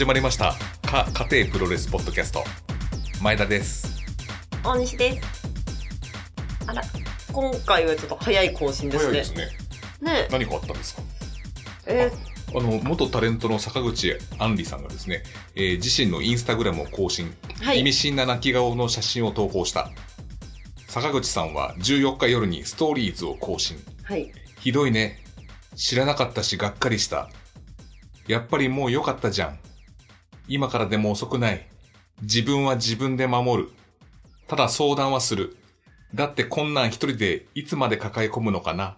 始まりました。か、家庭プロレスポッドキャスト。前田です。大西です。あら、今回はちょっと早い更新ですね。早いですね。ね何かあったんですか？えあの、元タレントの坂口杏里さんがですね、えー自身のインスタグラムを更新、ー、はい。意味深な泣き顔の写真を投稿した。坂口さんは14日夜にストーリーズを更新。はい。ひどいね。知らなかったし、がっかりした。やっぱりもう良かったじゃん。今からでも遅くない。自分は自分で守る。ただ相談はする。だってこんなん一人でいつまで抱え込むのかな。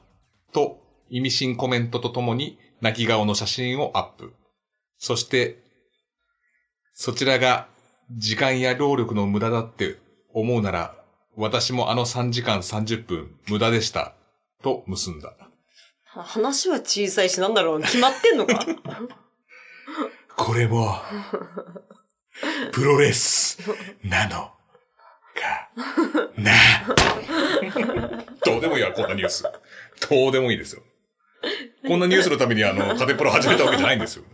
と、意味深コメントとともに泣き顔の写真をアップ。そして、そちらが時間や労力の無駄だって思うなら、私もあの3時間30分無駄でした。と結んだ。話は小さいし、なんだろう、決まってんのか？これも、プロレスなのか？な。どうでもいいわ、こんなニュース。どうでもいいですよ。こんなニュースのためにあの、カテプロ始めたわけじゃないんですよ。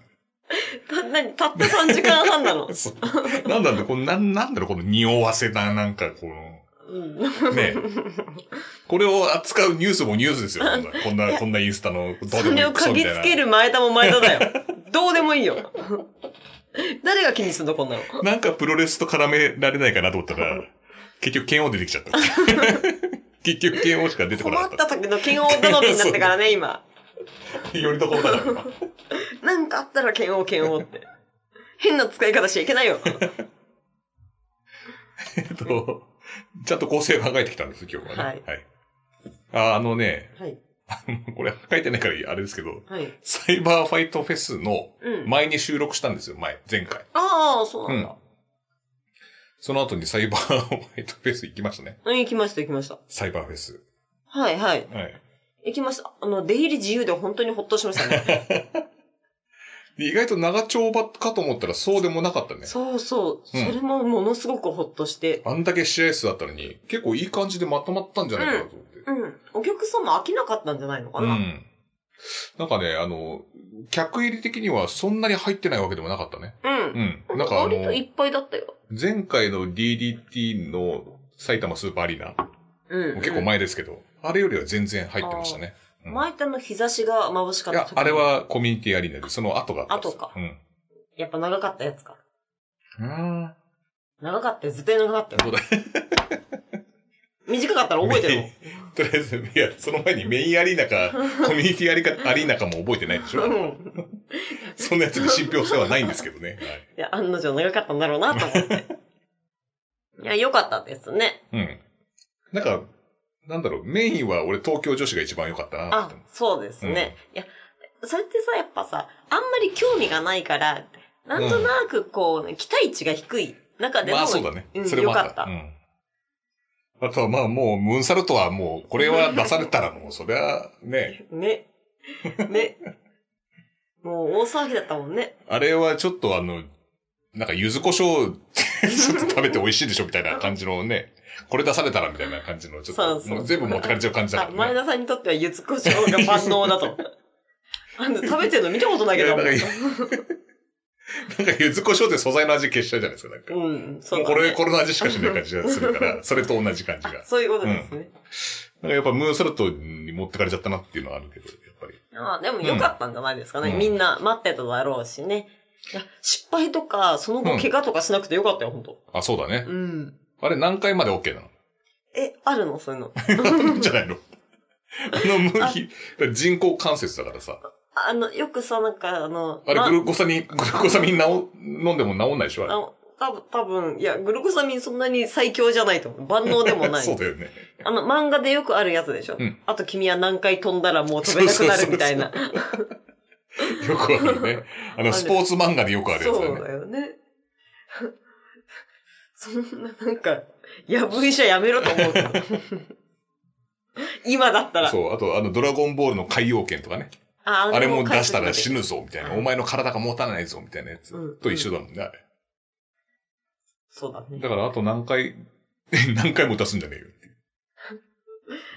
た、なに、たった3時間半なの？そうなんだろう、このなんなんだろう、この匂わせな、なんかこの、うん。ねこれを扱うニュースもニュースですよ。こんな、こんな、こんなインスタの、どうでもいいそれを嗅ぎつける。る前田も前田だよ。どうでもいいよ。誰が気にすんの、こんなの。なんかプロレスと絡められないかなと思ったら、結局剣王出てきちゃった。結局剣王しか出てこなかっ。困ったた時の剣王頼みになったからね、今。よりどころだから今。なんかあったら剣王剣王って。変な使い方しちゃいけないよ。えっと、ちゃんと構成を考えてきたんです、今日はね。はいああのね、はい。これ書いてないからあれですけど、はい。サイバーファイトフェスのうん。前に収録したんですよ、前、前回。ああ、そうなんだ。その後にサイバーファイトフェス行きましたね。うん、行きました、行きました。サイバーフェス。はい、はい。はい。行きました。あの、出入り自由で本当にほっとしましたね。で意外と長丁場かと思ったらそうでもなかったね。そうそう。そうんれもものすごくほっとして。あんだけ試合数だったのに、結構いい感じでまとまったんじゃないかなと思って。うん。お客様飽きなかったんじゃないのかな。うん。なんかね、あの、客入り的にはそんなに入ってないわけでもなかったね。うん。うん。なんかあの、割といっぱいだったよ。前回の DDT の埼玉スーパーアリーナ、うん。結構前ですけど、あれよりは全然入ってましたね。うん前田の日差しが眩しかいやった時、あれはコミュニティアリーナで、その後があった後かうん。やっぱ長かったやつか。うん。長かったよ。絶対長かったよ。そうだ。短かったら覚えてるもん。とりあえず、いや、その前にメインアリーナか、コミュニティアリカアリーナかも覚えてないでしょうん。そんなやつに信憑性はないんですけどね。はい。いや、案の定長かったんだろうなと思って。いや、良かったですね。うん。なんか、なんだろう、メインは俺東京女子が一番良かったなあそうですね。いや、それってさ、やっぱさ、あんまり興味がないから、なんとなくこう、期待値が低い中での、まあそうだねう。んそれもかったうん。あとはまあもう、ムーンサルトはもう、これは出されたらもう、そりゃ、ね、ね。ね。もう大騒ぎだったもんね。あれはちょっとあの、なんか柚子胡椒 ちょっと食べて美味しいでしょみたいな感じのね、これ出されたらみたいな感じの、ちょっと、そうそう全部持ってかれちゃう感じだあからね。前田さんにとっては柚子胡椒が万能だと。あの、食べてるの見たことないけど。なん なんか柚子胡椒って素材の味消しちゃうじゃないですか、なんか。うん、そうね。これ、これの味しかしない感じがするから、それと同じ感じが。そういうことですね。なんかやっぱムーンサルトに持ってかれちゃったなっていうのはあるけど、やっぱり。ああ、でも良かったんじゃないですかね。うんみんな待ってただろうしね。いや、失敗とか、その後うん怪我とかしなくてよかったよ、本当あ、そうだね。うん。あれ何回まで OK なの？え、あるの？そういうの。じゃないの？あの、無理、人工関節だからさ。あの、よくさ、なんか、あの、あれ、まグルコサミン、グルコサミンなお飲んでも治んないでしょ？あれ。あの、多分、多分、いや、グルコサミンそんなに最強じゃないと思う。万能でもない。そうだよね。あの、漫画でよくあるやつでしょ？うんあと君は何回飛んだらもう飛べなくなるみたいな。よくあるね。あの、スポーツ漫画でよくあるやつだそう。だよね。そんな、なんか、やぶ医者やめろと思う。今だったら。そう、あと、あの、ドラゴンボールの海洋圏とかね。ああれも出したら死ぬ。ぬぞ、みたいな。お前の体が持たないぞ、みたいなやつうんと一緒だもんね、あれ。そうだね。だから、あと何回、何回も出すんじゃねえよ。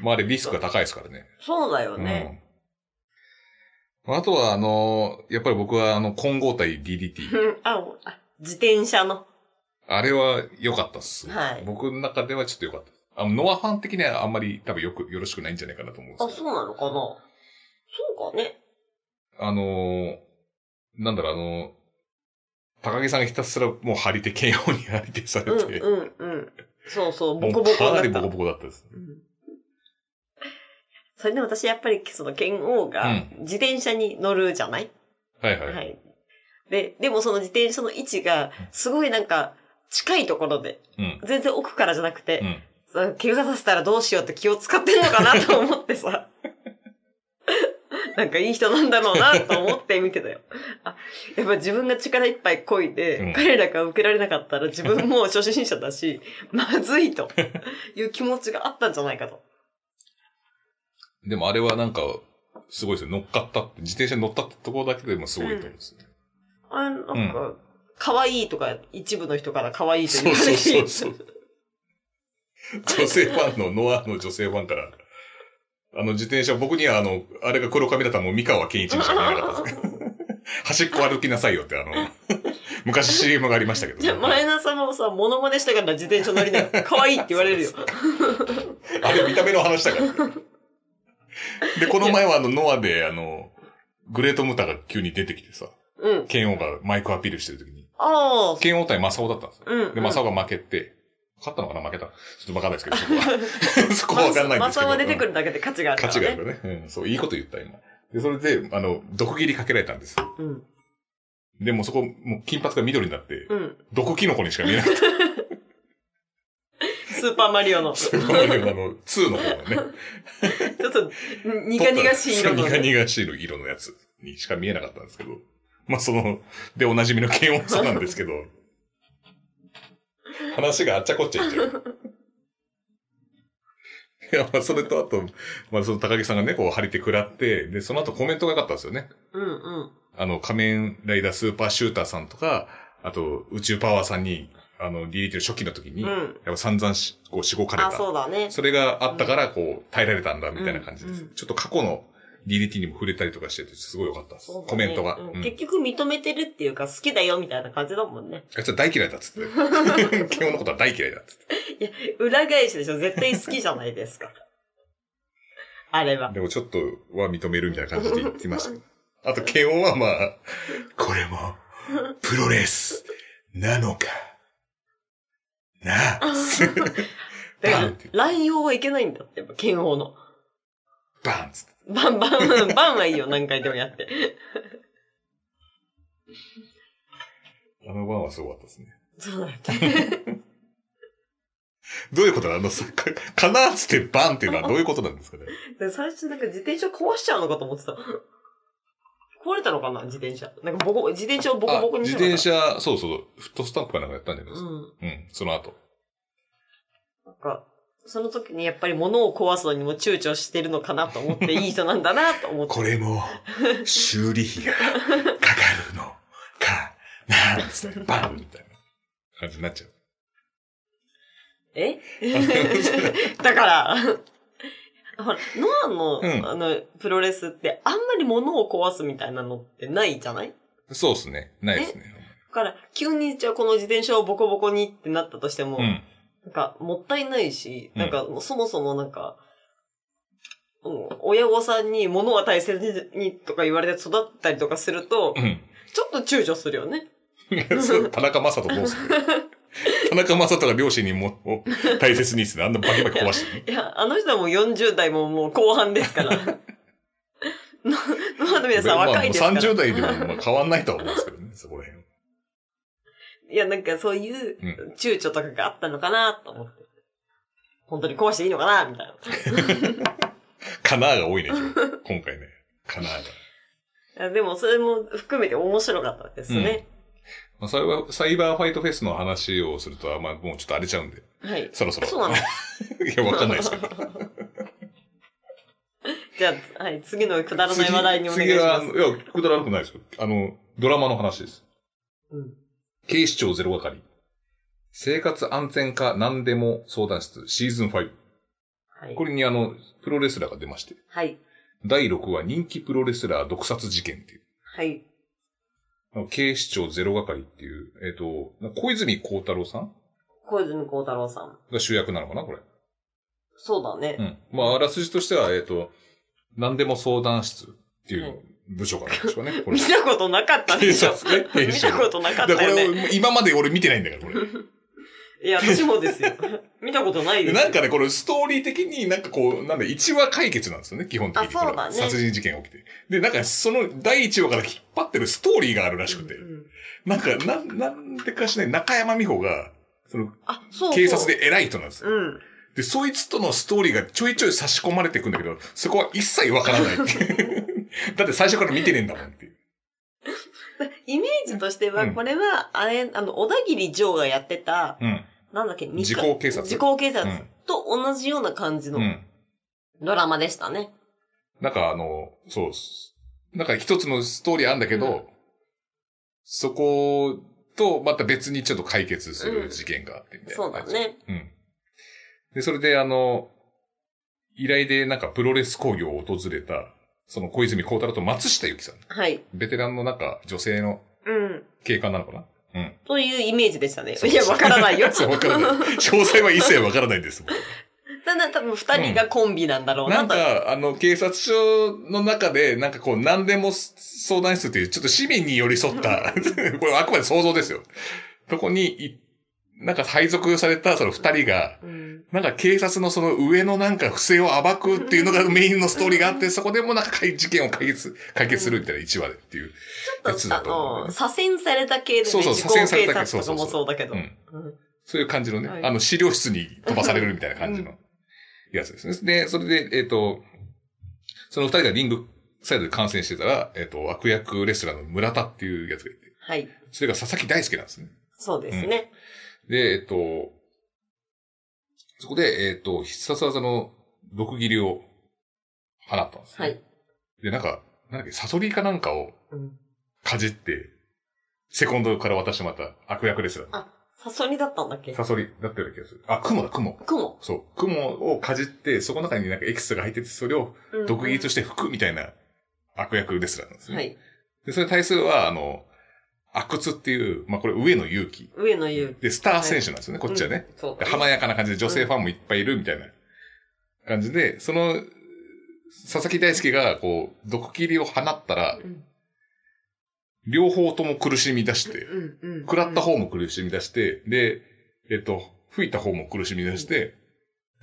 まあ、あれリスクが高いですからね。そうだよね。あとは、あの、やっぱり僕は、あの、混合体 DDT。うんあ、自転車の。あれは良かったっす。はい僕の中ではちょっと良かった。あの、ノアファン的にはあんまり多分よく、よろしくないんじゃないかなと思うんですあ、けど。そうなのかなそうかね。あのーなんだろう、あのー高木さんがひたすらもう張り手、剣王に張り手されうん、て、うん、うん。そうそう、ボコボコだった。かなりボコボコだったです。うんそれで私やっぱりその剣王がうん自転車に乗るじゃない、はいはい。はい。で、でもその自転車の位置がすごいなんか近いところで、うん。全然奥からじゃなくてう、ん。さ怪我させたらどうしようって気を使ってんのかなと思ってさ。なんかいい人なんだろうなと思って見てたよ。あ、やっぱ自分が力いっぱい漕いで、うん彼らが受けられなかったら自分も初心者だし、まずいという気持ちがあったんじゃないかと。でもあれはなんか、すごいですよ。乗っかったって、自転車に乗ったってところだけでもすごいと思うんですよ。あれ、なんか、可愛いとか、一部の人から可愛いと言われそうそうそう。女性ファンの、ノアの女性ファンから、あの自転車、僕にはあの、あれが黒髪だったらもう三河健一にしか見えなかったですけど。端っこ歩きなさいよってあの、昔 CM がありましたけど、じゃあ、前田さんもさ、モノマネしたから自転車乗りなよ。可愛いって言われるよ。あれ見た目の話だから。で、この前はあの、ノアであの、グレートムタが急に出てきてさ、うん。剣王がマイクアピールしてる時に、ああ。剣王対マサオだったんですよ。うん。で、マサオが負けて、勝ったのかな負けた。ちょっとわかんないですけど、そこは。そこはわかんないんですけど。マサオが出てくるだけで価値があるからね。価値があるからね。うん、そう、いいこと言った、今。で、それで、あの、毒斬りかけられたんです。うん。でもそこ、もう金髪が緑になって、うん。毒キノコにしか見えなかった。スーパーマリオの。ちスーパーマリオのあの、2の方のね。ょっと、苦々しい色のね。苦々しい色のやつにしか見えなかったんですけど。まあ、その、で、おなじみの剣王さんなんですけど、話があっちゃこっちゃいっちゃう。いや、まあ、それとあと、まあ、その高木さんがね、こう、張り手食らって、で、その後コメントが良かったんですよね。うんうん。あの、仮面ライダースーパーシューターさんとか、あと、宇宙パワーさんに、あの、DDT の初期の時に、やっうん。ぱ散々し、こう、しごかれあ、た。そうだね。それがあったから、こう、耐えられたんだ、みたいな感じです。うんうんちょっと過去の DDT にも触れたりとかしてて、すごい良かったです。ねコメントが。うんうん結局認めてるっていうか好きだよみたいな感じだもんね。あいつは大嫌いだっつって。基本のことは大嫌いだっつって。裏返しでしょ絶対好きじゃないですか。あれは。でもちょっとは認めるみたいな感じで言ってました。あと、ケオンはまあ、これも、プロレス、なのか。なあ。だからバンって、乱用はいけないんだって、やっぱ剣王の。バンっつって。バンバン、バンはいいよ、何回でもやって。あのバンはすごかったですね。そうだって。どういうことなの？そか、かなっつってバンっていうのはどういうことなんですかね？で最初なんか自転車壊しちゃうのかと思ってた。壊れたのかな？自転車。なんかボコ、自転車をボコボコにしたのかな？転車、そうそう、フットスタンプかなんかやったんじゃないですか。うん。うん、その後。なんか、その時にやっぱり物を壊すのにも躊躇してるのかなと思って、いい人なんだなと思って。これも、修理費がかかるのかな？っつって、バンみたいな感じになっちゃう。え？だから、ほら、ノアの、うんあの、プロレスってあんまり物を壊すみたいなのってないじゃない？そうですね。ないですね。だから、急にじゃあこの自転車をボコボコにってなったとしても、うん。なんか、もったいないし、うんなんか、そもそもなんか、うん、親御さんに物は大切にとか言われて育ったりとかすると、うん。ちょっと躊躇するよね。田中正人どうする？田中正人が両親にもを大切にしてあんなバキバキ壊してる。いや、あの人はもう40代ももう後半ですから。の、の皆さんまあ若いですから。もう30代でもまあ変わんないとは思うんですけどね、そこら辺。いや、なんかそういううん躊躇とかがあったのかなと思って。本当に壊していいのかなみたいな。カナーが多いね、今回ね。カナーが。でもそれも含めて面白かったですね。まあ、サイバーサイバーファイトフェスの話をすると、まあ、もうちょっと荒れちゃうんで、はい。そろそろ。そうなの いや、わかんないですけど。じゃあ、はい、次のくだらない話題にお願いします。のいや、くだらなくないですよ。あの、ドラマの話です。うん警視庁ゼロ係。生活安全課何でも相談室シーズン5。はいこ。れにあの、プロレスラーが出まして。はい。第6話人気プロレスラー毒殺事件っていう。はい。警視庁ゼロ係っていう、えっ、と、小泉孝太郎さん？小泉孝太郎さん。が主役なのかなこれ？そうだね。うん。まあ、あらすじとしては、えっ、と、何でも相談室っていう部署からでしょうね。これ 見たことなかったで警しょ。察ね。警 見たことなかっだからこたよね。れ、今まで俺見てないんだから、これ。いや、私もですよ。見たことないですなんかね、これストーリー的になんかこう、なんだ、1話解決なんですよね、基本的に。あそうだね殺人事件が起きて。で、なんかその第1話から引っ張ってるストーリーがあるらしくて。うんうんなんか、なん、なんでかしない、中山美穂が、その、あ、そう。警察で偉い人なんですよ。うん。で、そいつとのストーリーがちょいちょい差し込まれていくんだけど、そこは一切わからないっていう。だって最初から見てねえんだもんっていう。イメージとしては、うんこれは、あれ、あの、小田切城がやってた、うん。なんだっけ、日時効警察？時効警察うんと同じような感じのうん。ドラマでしたね。なんかあの、そうっす。なんか一つのストーリーあるんだけど、うんそことまた別にちょっと解決する事件があってみたいなそうだ。ね。うん。で、それであの、依頼でなんかプロレス工業を訪れた、その小泉孝太郎と松下由紀さん。はい。ベテランのなんか女性のうん。警官なのかな？うん。というイメージでしたね。そういや、わからないよ。そう、わからない。詳細は一切わからないんですもん。ただ多分二人がコンビなんだろうななんと。か、あの、警察署の中で、なんかこう、何でも相談室っていう、ちょっと市民に寄り添った、これあくまで想像ですよ。とこにい、なんか配属されたその二人が、うんなんか警察のその上のなんか不正を暴くっていうのがメインのストーリーがあって、そこでもなんか解事件を解決、解決するみたいな1話でっていう。ちょっと、あの、ね左遷された系でね、そうそう左遷された系警察とかもそうだけど。うんうんそういう感じのね、はいあの資料室に飛ばされるみたいな感じのやつですね。で、それで、えっ、と、その二人がリングサイドで観戦してたら、えっ、と、悪役レスラーの村田っていうやつがいて、はい。それが佐々木大輔なんですね。そうですね。で、えっ、と、そこで、えっ、と、必殺技の毒斬りを放ったんですね。はい。で、なんか、なんだっけ、サソリかなんかをうんかじって、セコンドから渡してまた悪役レスラー。あ、サソリだったんだっけ？サソリだったような気がする。あ、クモだ、クモ。雲。そう。雲をかじって、そこの中になんかエキスが入ってて、それをうん毒斬りとして吹くみたいな悪役レスラーなんですね。はい。で、それに対するは、あの、阿久津っていう、まあこれ上野勇気。上野優。で、スター選手なんですよね、こっちはね。うん。そう。華やかな感じで女性ファンもいっぱいいるみたいな感じで、その、佐々木大輔が、こう、毒斬りを放ったら、うん両方とも苦しみ出して、うんうん。食らった方も苦しみ出して、で、えっと、吹いた方も苦しみ出して、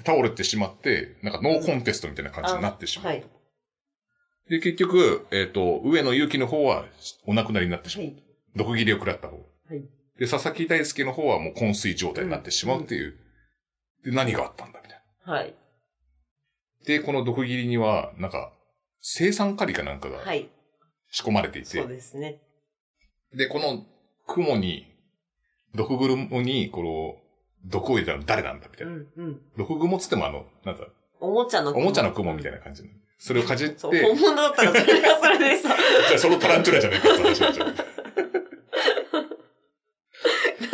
倒れてしまって、なんかノーコンテストみたいな感じになってしまう。はい。で、結局、えっと、上野勇気の方はお亡くなりになってしまう。はい。毒斬りを食らった方。はい。で、佐々木大輔の方はもう昏睡状態になってしまうっていう。で、何があったんだみたいな。はい。で、この毒斬りには、なんか、生産カリかなんかがはい。仕込まれていて、そうですね。で、この雲に、毒雲に、この、毒を入れたの誰なんだみたういな。んうん。毒雲っつってもあの、なんだ、おもちゃのおもちゃの雲みたいな感じの。それをかじって、そう、本物だったらそれがそれでさ、じゃあそのタランチュラじゃないかって話になっちゃう。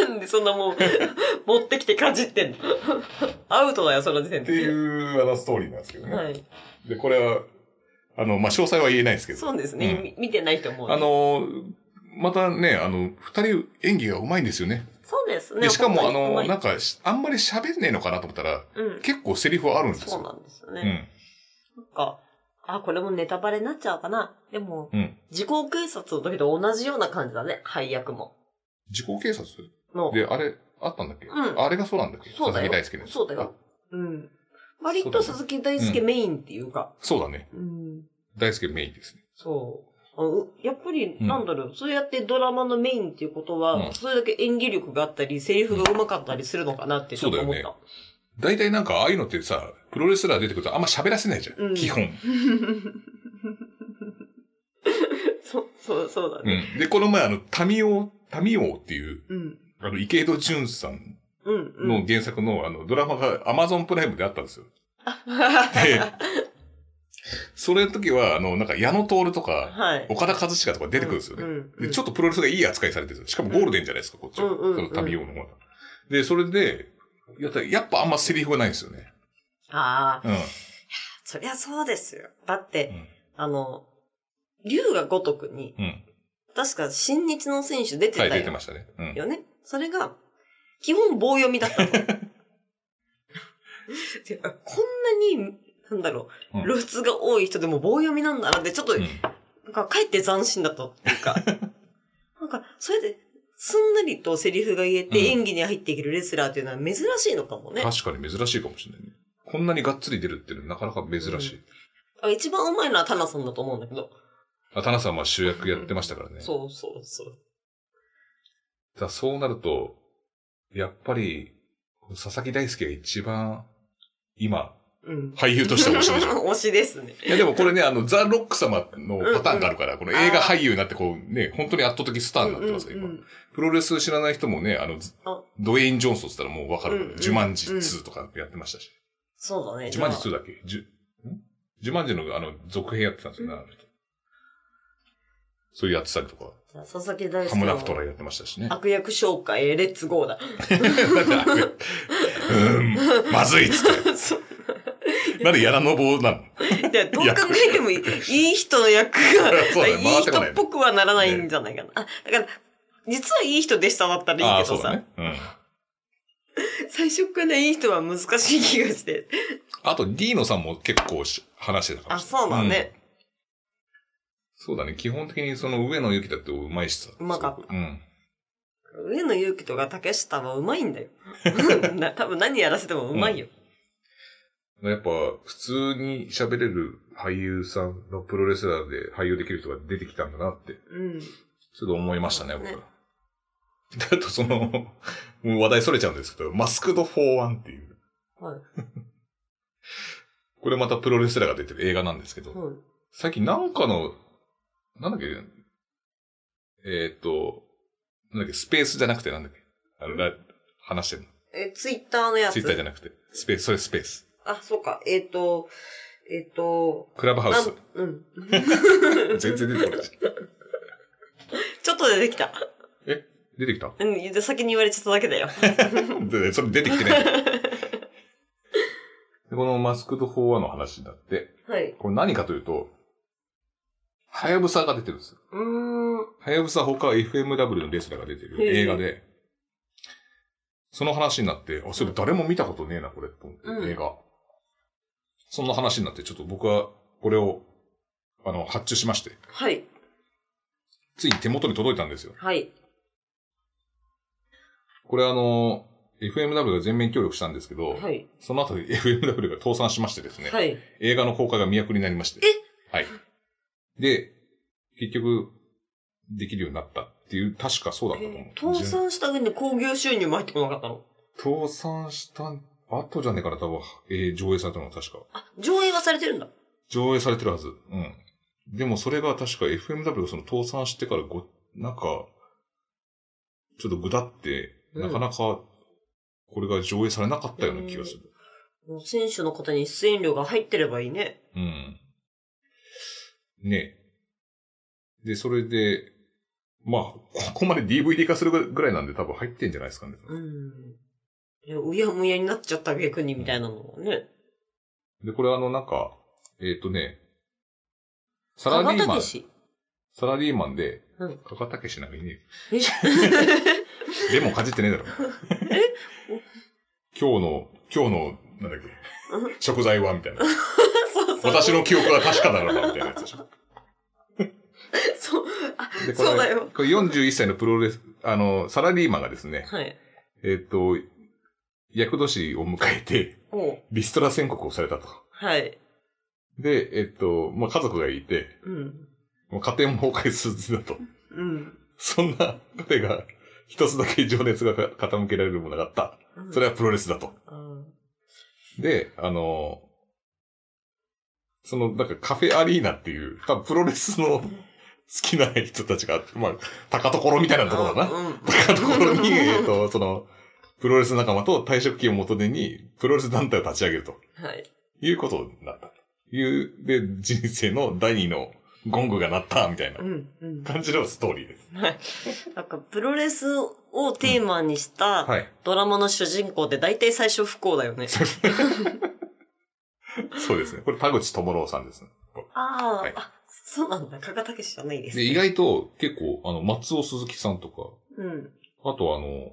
なんでそんなもう、持ってきてかじってんのアウトだよ、その時点で。っていう、あの、ストーリーなんですけどね。はい。で、これは、あの、まあ、詳細は言えないですけど。そうですね。うんみ見てないと思う。あ、の、またね、あの、二人演技が上手いんですよね。そうですね。で、しかも、あの、なんか、しあんまり喋んねえのかなと思ったら、うん。結構セリフはあるんですよ。そうなんですようね。ん。なんか、あ、これもネタバレになっちゃうかな。でも、うん。時効警察の時と同じような感じだね、配役も。自己警察？の。で、あれ、あったんだっけ？うんあれがそうなんだっけ？そうだよ佐々木大輔そうだよ。うん。割そうだねと鈴木大輔メインっていうか。あそうだね。うん。大輔メインですね。そう。あのやっぱり、うんなんだろう、そうやってドラマのメインっていうことは、うんそれだけ演技力があったり、セリフが上手かったりするのかなってちょっと思った。大体なんか、ああいうのってさ、プロレスラー出てくるとあんま喋らせないじゃん。うん基本。そう、そう、そうだうね。ん。で、この前、あの、タミオ、タミオっていう、うん。あの、池井戸潤さんうん、うん。の原作の、あの、ドラマが Amazon プライムであったんですよ。で、それの時は、あの、なんか矢野徹とか、はい。岡田和親とか出てくるんですよね。うんで、ちょっとプロレスがいい扱いされてるんですよ。しかもゴールデンじゃないですか、こっちは。うんうんうんその旅用の方が。で、それで、やっやっぱあんまセリフがないんですよね。ああ、うん。そりゃそうですよ。だって、あの、竜が如くに、うん。確か新日の選手出てたはい、よ。出てましたね。うん。よね。それが、基本棒読みだったの。てかこんなに、なんだろう、うん露出が多い人でも棒読みなんだなって、ちょっと、うんなんか、かえって斬新だったっていうか、なんか、それで、すんなりとセリフが言えてうん演技に入っていけるレスラーっていうのは珍しいのかもね。確かに珍しいかもしれないね。こんなにがっつり出るっていうのはなかなか珍しい。あ一番上手いのはタナさんだと思うんだけど。あ、タナさんは主役やってましたからね。そうそうそう。だそうなると、やっぱり、佐々木大輔が一番、今、うん。俳優としては推しでしょ。推しですね。いやでもこれね、あの、ザ・ロック様のパターンがあるから、この映画俳優になってこうね、本当に圧倒的スターになってますよ、今。うんうんプロレス知らない人もね、あの、あドウェイン・ジョンソンって言ったらもうわかるから、うんうんジュマンジ2とかやってましたし。そうだね。ジュマンジじゃ2だっけ？ジュ、ん？ジュマンジのあの、続編やってたんですよね、あの人。それやってたりとか、あ佐々木大ハムナ輔プトラやってましたしね。悪役紹介、レッツゴーだ。うーん、まずいっつって。そうなんでやらの棒なの？でどう考えてもいいいい人の役が、いい人っぽくはならないんじゃないかな。あ、だから、実はいい人でしただったらいいけどさ、そうだね。うん。最初からいい人は難しい気がして。あと、ディーノさんも結構し話してたかもあ。そうだね。うんそうだね。基本的にその上野由紀だってうまいしさ。うまかったうん。上野祐希とか竹下はうまいんだよ。な多分何やらせてもうまいよ。やっぱ、普通に喋れる俳優さんのプロレスラーで俳優できる人が出てきたんだなって、うん。ちょっと思いましたね、僕ねは。で あと、その、もう話題それちゃうんですけど、マスクド41っていう、はい。これまたプロレスラーが出てる映画なんですけど、はい。最近なんかの、なんだっけ、えーっと、なんだっけ、スペースじゃなくてなんだっけ、あの、ラ話してるの。え、ツイッターのやつ？ツイッターじゃなくて、スペース、それスペース。あ、そうか。えっ、と、えっ、と、クラブハウス。うん。全然出てこない。ちょっと出てきた。出てきた？うん、で先に言われちゃっただけだよ。でそれ出てきてない。でこのマスクド4の話になって、はい。これ何かというと、はやぶさが出てるんですよ。うーん。はやぶさ他 FMW のレスラーが出てる映画で、その話になって、あ、それ誰も見たことねえな、これ、と思って、うん映画。そんな話になって、ちょっと僕はこれを、あの、発注しまして、はい。ついに手元に届いたんですよ。はい。これあの、FMW が全面協力したんですけど、はい。その後に FMW が倒産しましてですね、はい。映画の公開が都になりまして。はい。で、結局、できるようになったっていう、確かそうだったと思う。えー倒産した上で興行収入も入ってこなかったの？倒産した後じゃねえから多分、えー上映されたのは確か。あ、上映はされてるんだ。上映されてるはず。うん。でもそれが確か FMW がその倒産してからご、なんか、ちょっとぐだって、うんなかなか、これが上映されなかったような気がする。選手の方に出演料が入ってればいいね。うん。ねえ。で、それで、まあ、ここまで DVD 化するぐらいなんで多分入ってんじゃないですかね。うん。いや、うやむやになっちゃった逆にみたいなのはね。で、これあの、なんか、えっ、とね、サラリーマン、し。サラリーマンで、うんかかたけしなんかいねええ？レモンかじってねえだろ。今日の、今日の、なんだっけ、食材はみたいな。私の記憶は確かだろうな、みたいなやつでしょ。そう。あ、そうだよ。これ41歳のプロレス、あの、サラリーマンがですね、はい。えっ、と、厄年を迎えて、リストラ宣告をされたと。はい。で、えっ、と、まあ、家族がいて、うん。もう家庭も崩壊するだと。うん。そんな彼が一つだけ情熱が傾けられるものがあった。それはプロレスだと。うん。で、あの、その、なんかカフェアリーナっていう、多分プロレスの好きな人たちが、まあ、高所みたいなところだな。うん。高所に、えっと、その、プロレス仲間と退職金を元手に、プロレス団体を立ち上げるとはい。いうことになった。いう、で、人生の第二のゴングが鳴った、みたいなうん。うん。感じのストーリーです。はい。なんか、プロレスをテーマにしたはい。ドラマの主人公って大体最初不幸だよね。そうですね。これ田口智郎さんですね。ああ、はいあ、そうなんだ。加賀武史じゃないです、で、意外と結構、あの、松尾鈴木さんとか、うん。あとあの、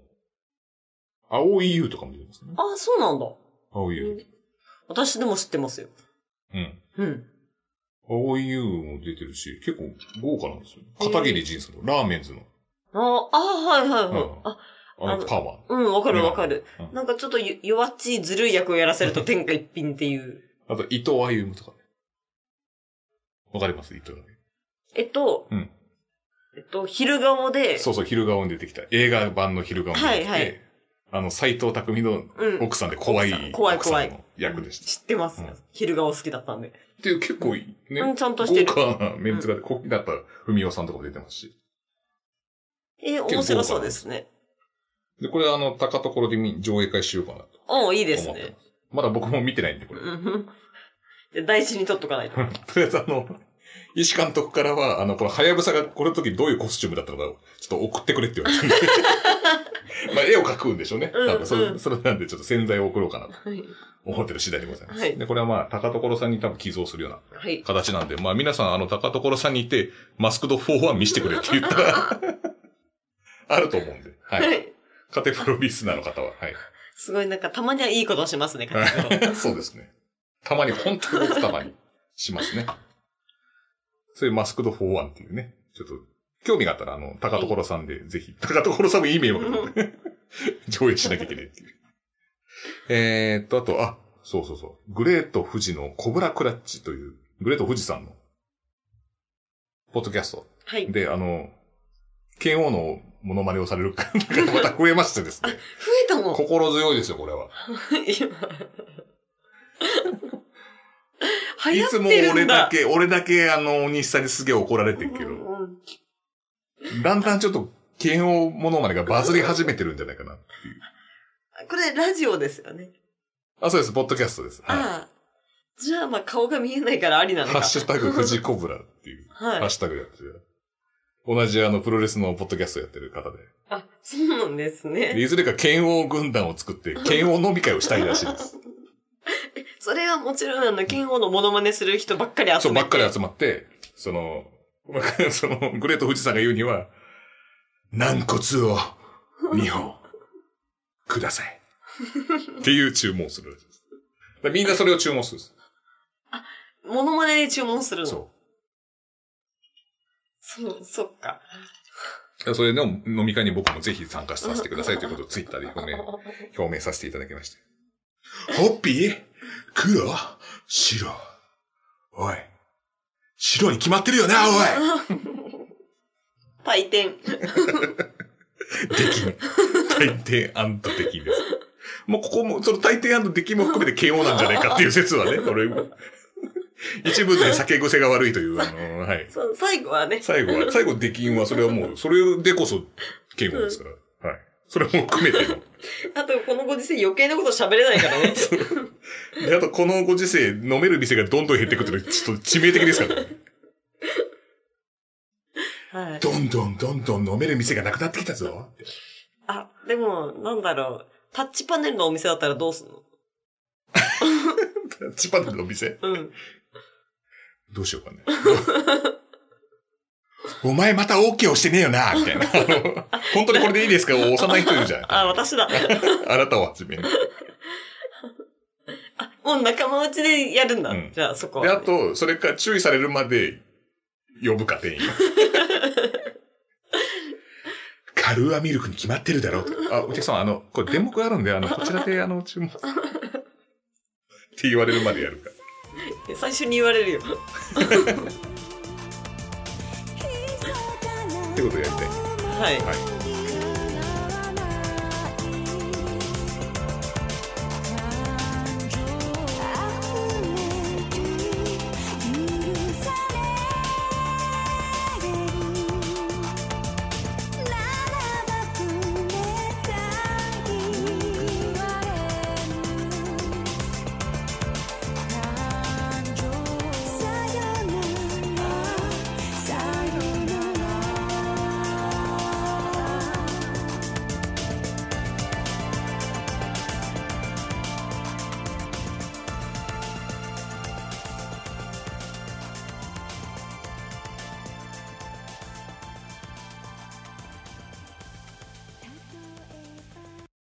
青井優とかも出てますね。ああ、そうなんだ。青井優。私でも知ってますよ。うん。うん。青井優も出てるし、結構豪華なんですよ。片桐仁さんの、ラーメンズの、ああ、はいはいはい。うんあ、あの、パーマ。うん、わかるわかる。うんなんかちょっとゆ弱っちいずるい役をやらせると天下一品っていう。あと、伊藤歩夢とかね。わかります？伊藤歩夢。えっと、うんえっと、昼顔で、そうそう、昼顔に出てきた。映画版の昼顔に出てきて、はいはいあの、斎藤匠のうん。奥さんで怖い、怖い怖い奥さんの役でした。知ってます、うん昼顔好きだったんで。っていう結構いいね。うん、ちゃんとしてる。豪華なメンツがで、コキだった文雄さんとかも出てますし。えー面白そうですね。で、これあの、高所で見上映会しようかなとおおいいです思ってます。ね。まだ僕も見てないんで、これ。うん。で大事に取っとかないと。とりあえずあの、石監督からは、あの、このはやぶさがこの時どういうコスチュームだったのかを、ちょっと送ってくれって言われたんで。まあ、絵を描くんでしょうね。うん多分それ、うんそれなんでちょっと洗剤を送ろうかなとはい。思ってる次第でございます。はいで、これはまあ、高所さんに多分寄贈するようなはい。形なんで、まあ皆さんあの、高所さんにいて、マスクド4は見せてくれって言ったら、あると思うんで。は。はいい。カテプロリスナーの方は。はい。すごいなんかたまにはいいことしますね、そうですね。たまに、本当に僕たまにしますね。そういうマスクド4-1っていうね、ちょっと、興味があったら、あの、高所さんで、ぜひ、高所さんもいい迷惑で、上映しなきゃいけないっていう。えーっと、あと、あ、そうそうそう。グレート富士のコブラクラッチという、グレート富士さんの、ポッドキャストはい。増で、あの、剣王のモノマネをされる方が また増えましてですね。えたもん。心強いですよ、これは。流行っいつもてるんだ。俺だけ、俺だけあの、西さんにすげえ怒られてるけど、うんうんだんだんちょっと、剣王モノマネがバズり始めてるんじゃないかなっていう。これラジオですよね。あ、そうです、ポッドキャストです。はい。ああ。じゃあまあ顔が見えないからありなのか。ハッシュタグ富士コブラっていう、はいハッ。シュタグやってる。同じあの、プロレスのポッドキャストやってる方で。あ、そうなんですでね。いずれか剣王軍団を作って、剣王飲み会をしたいらしいです。それはもちろんあの、剣王のモノマネする人ばっかり集めて。そう、ばっかり集まって、その、その、グレート富士さんが言うには、軟骨を2本、ください。っていう注文をするらしいです。みんなそれを注文するんです。モノマネで注文するの？そそう。そっか。う。それの飲み会に僕もぜひ参加させてくださいということをツイッターで表明、表明させていただきました。ホッピー？黒白。おい。白に決まってるよな、おい退店。出禁。大抵出禁です。もうここも、その大抵出禁も含めて KO なんじゃないかっていう説はね、俺、一部で酒癖が悪いという、あの、はい。そう、最後はね。最後は、最後出禁は、それはもう、それでこそ KO ですから。はい。それも含めての。あと、このご時世余計なこと喋れないからね。で、あと、このご時世、飲める店がどんどん減っていくってのは、ちょっと致命的ですからね。はい。どんどんどんどん飲める店がなくなってきたぞ。あ、でも、なんだろう。タッチパネルのお店だったらどうすんの？チパネルの店？うん。どうしようかね。お前また OK をしてねえよな、みたいな。本当にこれでいいですか？押さない人いるじゃん。あ、私だ。あなたをはじめ。で、あ、もう仲間内でやるんだ。うんじゃあ、そこは、あと、それから注意されるまで呼ぶか、店員。カルーアミルクに決まってるだろう。あ、お客様、あの、これ電目あるんで、あの、こちらで、あの、注文。って言われるまでやるか。最初に言われるよ。ってことをやりたい。はい。はい。